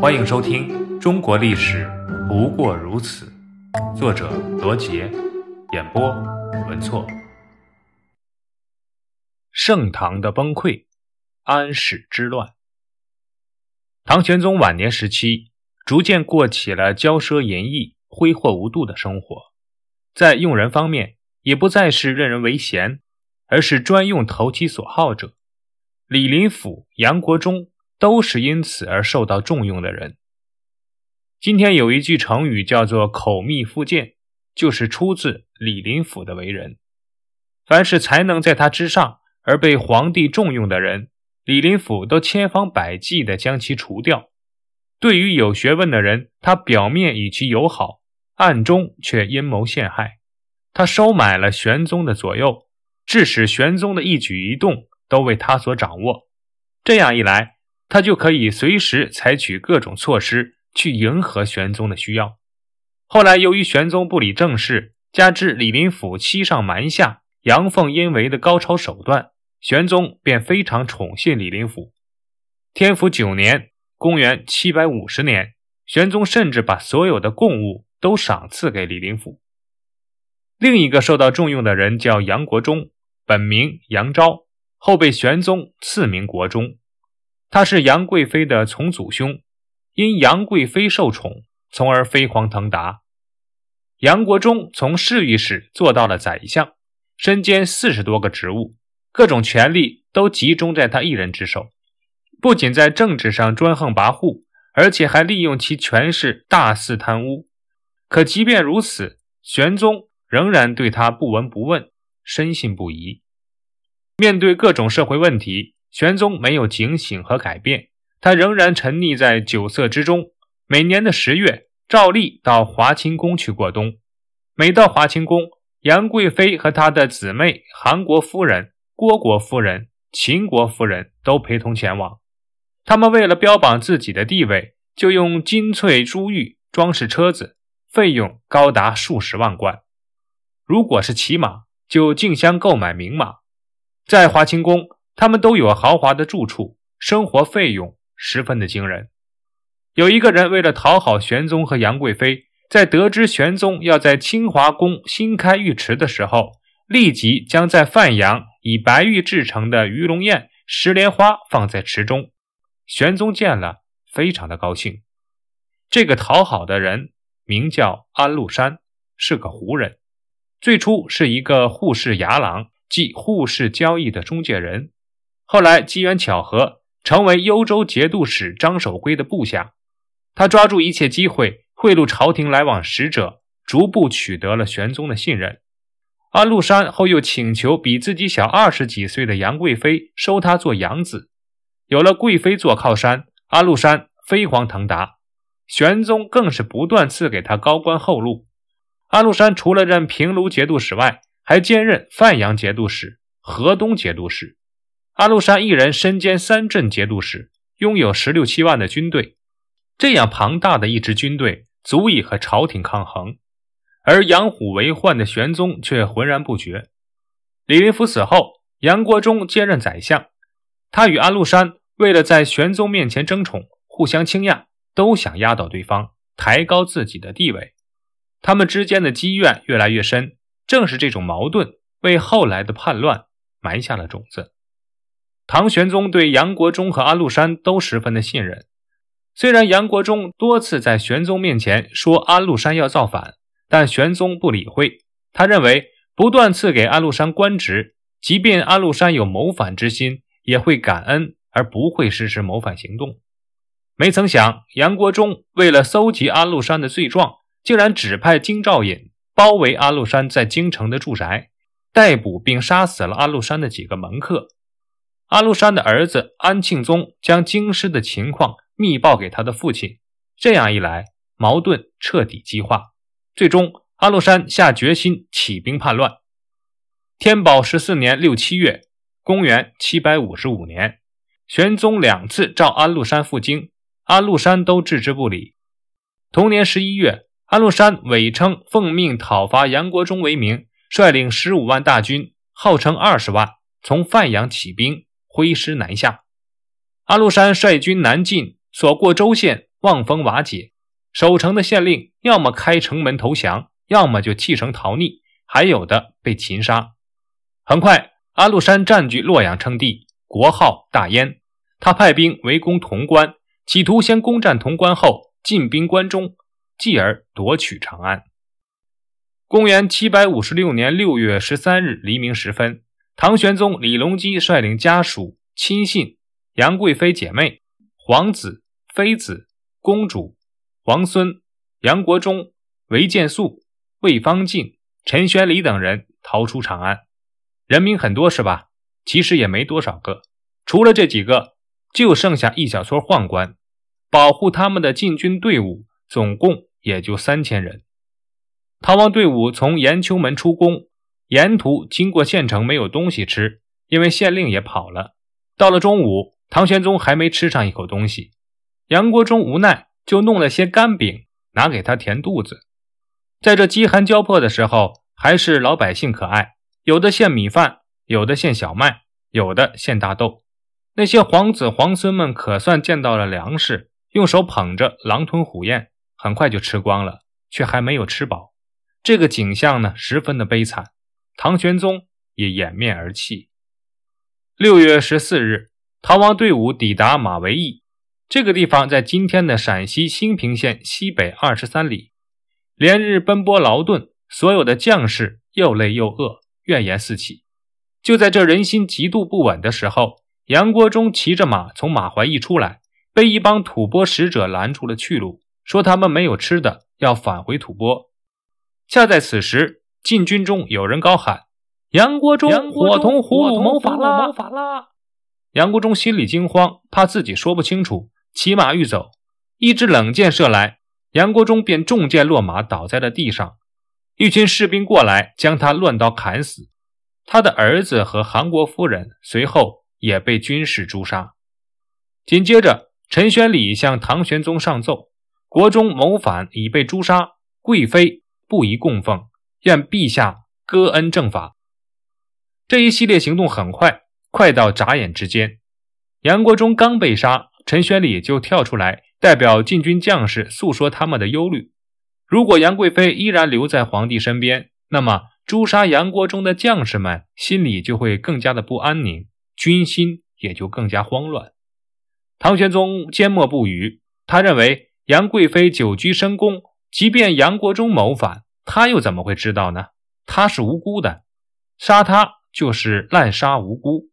欢迎收听《中国历史不过如此》，作者罗杰，演播文措。盛唐的崩溃，安史之乱。唐玄宗晚年时期，逐渐过起了骄奢淫逸、挥霍无度的生活，在用人方面，也不再是任人唯贤，而是专用投其所好者。李林甫、杨国忠。都是因此而受到重用的人。今天有一句成语叫做“口蜜腹剑”，就是出自李林甫的为人。凡是才能在他之上而被皇帝重用的人，李林甫都千方百计地将其除掉。对于有学问的人，他表面与其友好，暗中却阴谋陷害。他收买了玄宗的左右，致使玄宗的一举一动都为他所掌握。这样一来，他就可以随时采取各种措施去迎合玄宗的需要。后来，由于玄宗不理政事，加之李林甫欺上瞒下、阳奉阴违的高超手段，玄宗便非常宠信李林甫。天福九年（公元750年），玄宗甚至把所有的贡物都赏赐给李林甫。另一个受到重用的人叫杨国忠，本名杨昭，后被玄宗赐名国忠。他是杨贵妃的从祖兄，因杨贵妃受宠，从而飞黄腾达。杨国忠从侍御史做到了宰相，身兼四十多个职务，各种权力都集中在他一人之手。不仅在政治上专横跋扈，而且还利用其权势大肆贪污。可即便如此，玄宗仍然对他不闻不问，深信不疑。面对各种社会问题。玄宗没有警醒和改变，他仍然沉溺在酒色之中。每年的十月，照例到华清宫去过冬。每到华清宫，杨贵妃和她的姊妹韩国夫人、郭国夫人、秦国夫人都陪同前往。他们为了标榜自己的地位，就用金翠珠玉装饰车子，费用高达数十万贯。如果是骑马，就竞相购买名马。在华清宫。他们都有豪华的住处，生活费用十分的惊人。有一个人为了讨好玄宗和杨贵妃，在得知玄宗要在清华宫新开浴池的时候，立即将在范阳以白玉制成的鱼龙宴、石莲花放在池中。玄宗见了，非常的高兴。这个讨好的人名叫安禄山，是个胡人，最初是一个护市牙郎，即护市交易的中介人。后来机缘巧合，成为幽州节度使张守珪的部下。他抓住一切机会贿赂朝廷来往使者，逐步取得了玄宗的信任。安禄山后又请求比自己小二十几岁的杨贵妃收他做养子。有了贵妃做靠山，安禄山飞黄腾达。玄宗更是不断赐给他高官厚禄。安禄山除了任平卢节度使外，还兼任范阳节度使、河东节度使。安禄山一人身兼三镇节度使，拥有十六七万的军队。这样庞大的一支军队，足以和朝廷抗衡。而养虎为患的玄宗却浑然不觉。李林甫死后，杨国忠接任宰相。他与安禄山为了在玄宗面前争宠，互相倾轧，都想压倒对方，抬高自己的地位。他们之间的积怨越来越深，正是这种矛盾，为后来的叛乱埋下了种子。唐玄宗对杨国忠和安禄山都十分的信任。虽然杨国忠多次在玄宗面前说安禄山要造反，但玄宗不理会。他认为不断赐给安禄山官职，即便安禄山有谋反之心，也会感恩而不会实施谋反行动。没曾想，杨国忠为了搜集安禄山的罪状，竟然指派京兆尹包围安禄山在京城的住宅，逮捕并杀死了安禄山的几个门客。安禄山的儿子安庆宗将京师的情况密报给他的父亲，这样一来，矛盾彻底激化。最终，安禄山下决心起兵叛乱。天宝十四年六七月，公元七百五十五年，玄宗两次召安禄山赴京，安禄山都置之不理。同年十一月，安禄山伪称奉命讨伐杨国忠为名，率领十五万大军，号称二十万，从范阳起兵。挥师南下，安禄山率军南进，所过州县望风瓦解，守城的县令要么开城门投降，要么就弃城逃匿，还有的被擒杀。很快，安禄山占据洛阳称帝，国号大燕。他派兵围攻潼关，企图先攻占潼关后进兵关中，继而夺取长安。公元七百五十六年六月十三日黎明时分，唐玄宗李隆基率领家属、亲信、杨贵妃姐妹、皇子、妃子、公主、皇孙、杨国忠、韦建素、魏方敬、陈玄礼等人逃出长安。人名很多是吧？其实也没多少个，除了这几个，就剩下一小撮宦官，保护他们的禁军队伍总共也就三千人。逃亡队伍从延秋门出宫，沿途经过县城，没有东西吃，因为县令也跑了。到了中午，唐玄宗还没吃上一口东西，杨国忠无奈，就弄了些干饼拿给他填肚子。在这饥寒交迫的时候，还是老百姓可爱，有的献米饭，有的献小麦，有的献大豆。那些皇子皇孙们可算见到了粮食，用手捧着，狼吞虎咽，很快就吃光了，却还没有吃饱。这个景象呢，十分的悲惨，唐玄宗也掩面而泣。六月十四日，逃亡队伍抵达马嵬驿，这个地方在今天的陕西兴平县西北二十三里。连日奔波劳顿，所有的将士又累又饿，怨言四起。就在这人心极度不稳的时候，杨国忠骑着马从马怀驿出来，被一帮吐蕃使者拦住了去路，说他们没有吃的，要返回吐蕃。恰在此时，禁军中有人高喊：“杨国忠伙同胡虏谋反了！”杨国忠心里惊慌，怕自己说不清楚，骑马欲走。一支冷箭射来，杨国忠便中箭落马，倒在了地上。一群士兵过来，将他乱刀砍死。他的儿子和韩国夫人随后也被军士诛杀。紧接着，陈玄礼向唐玄宗上奏：国忠谋反，已被诛杀，贵妃。不宜供奉，愿陛下割恩正法。这一系列行动很快，快到眨眼之间。杨国忠刚被杀，陈玄礼就跳出来，代表禁军将士诉说他们的忧虑。如果杨贵妃依然留在皇帝身边，那么诛杀杨国忠的将士们心里就会更加的不安宁，军心也就更加慌乱。唐玄宗缄默不语，他认为杨贵妃久居深宫。即便杨国忠谋反，他又怎么会知道呢？他是无辜的，杀他就是滥杀无辜。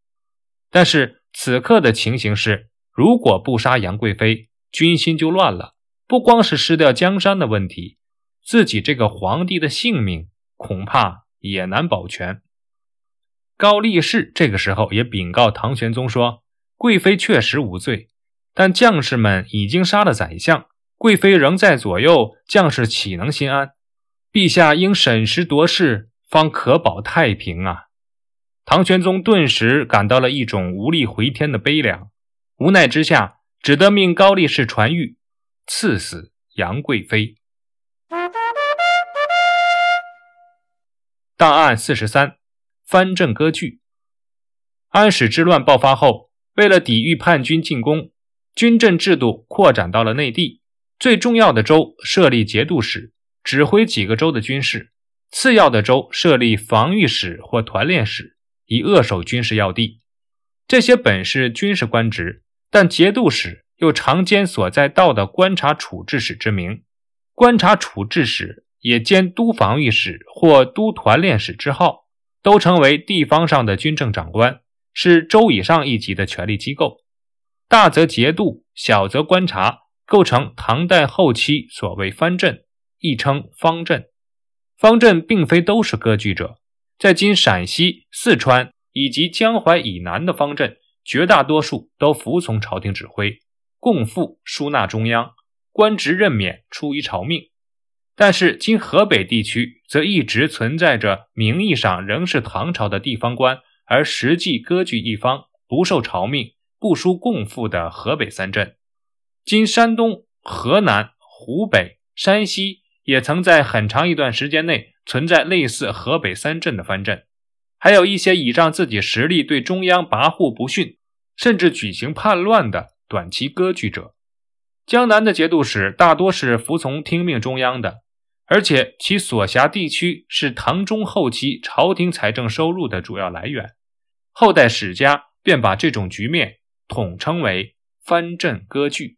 但是此刻的情形是，如果不杀杨贵妃，军心就乱了。不光是失掉江山的问题，自己这个皇帝的性命恐怕也难保全。高力士这个时候也禀告唐玄宗说：“贵妃确实无罪，但将士们已经杀了宰相。”贵妃仍在左右，将士岂能心安？陛下应审时度势，方可保太平啊！唐玄宗顿时感到了一种无力回天的悲凉，无奈之下，只得命高力士传谕，赐死杨贵妃。档案四十三：藩镇割据。安史之乱爆发后，为了抵御叛军进攻，军政制度扩展到了内地。最重要的州设立节度使，指挥几个州的军事；次要的州设立防御使或团练使，以扼守军事要地。这些本是军事官职，但节度使又常兼所在道的观察处置使之名。观察处置使也兼都防御使或都团练使之号，都成为地方上的军政长官，是州以上一级的权力机构。大则节度，小则观察。构成唐代后期所谓藩镇，亦称方镇。方镇并非都是割据者，在今陕西、四川以及江淮以南的方镇，绝大多数都服从朝廷指挥，共赴输纳中央，官职任免出于朝命。但是今河北地区，则一直存在着名义上仍是唐朝的地方官，而实际割据一方，不受朝命，不输共赴的河北三镇。今山东、河南、湖北、山西也曾在很长一段时间内存在类似河北三镇的藩镇，还有一些倚仗自己实力对中央跋扈不逊，甚至举行叛乱的短期割据者。江南的节度使大多是服从听命中央的，而且其所辖地区是唐中后期朝廷财政收入的主要来源。后代史家便把这种局面统称为藩镇割据。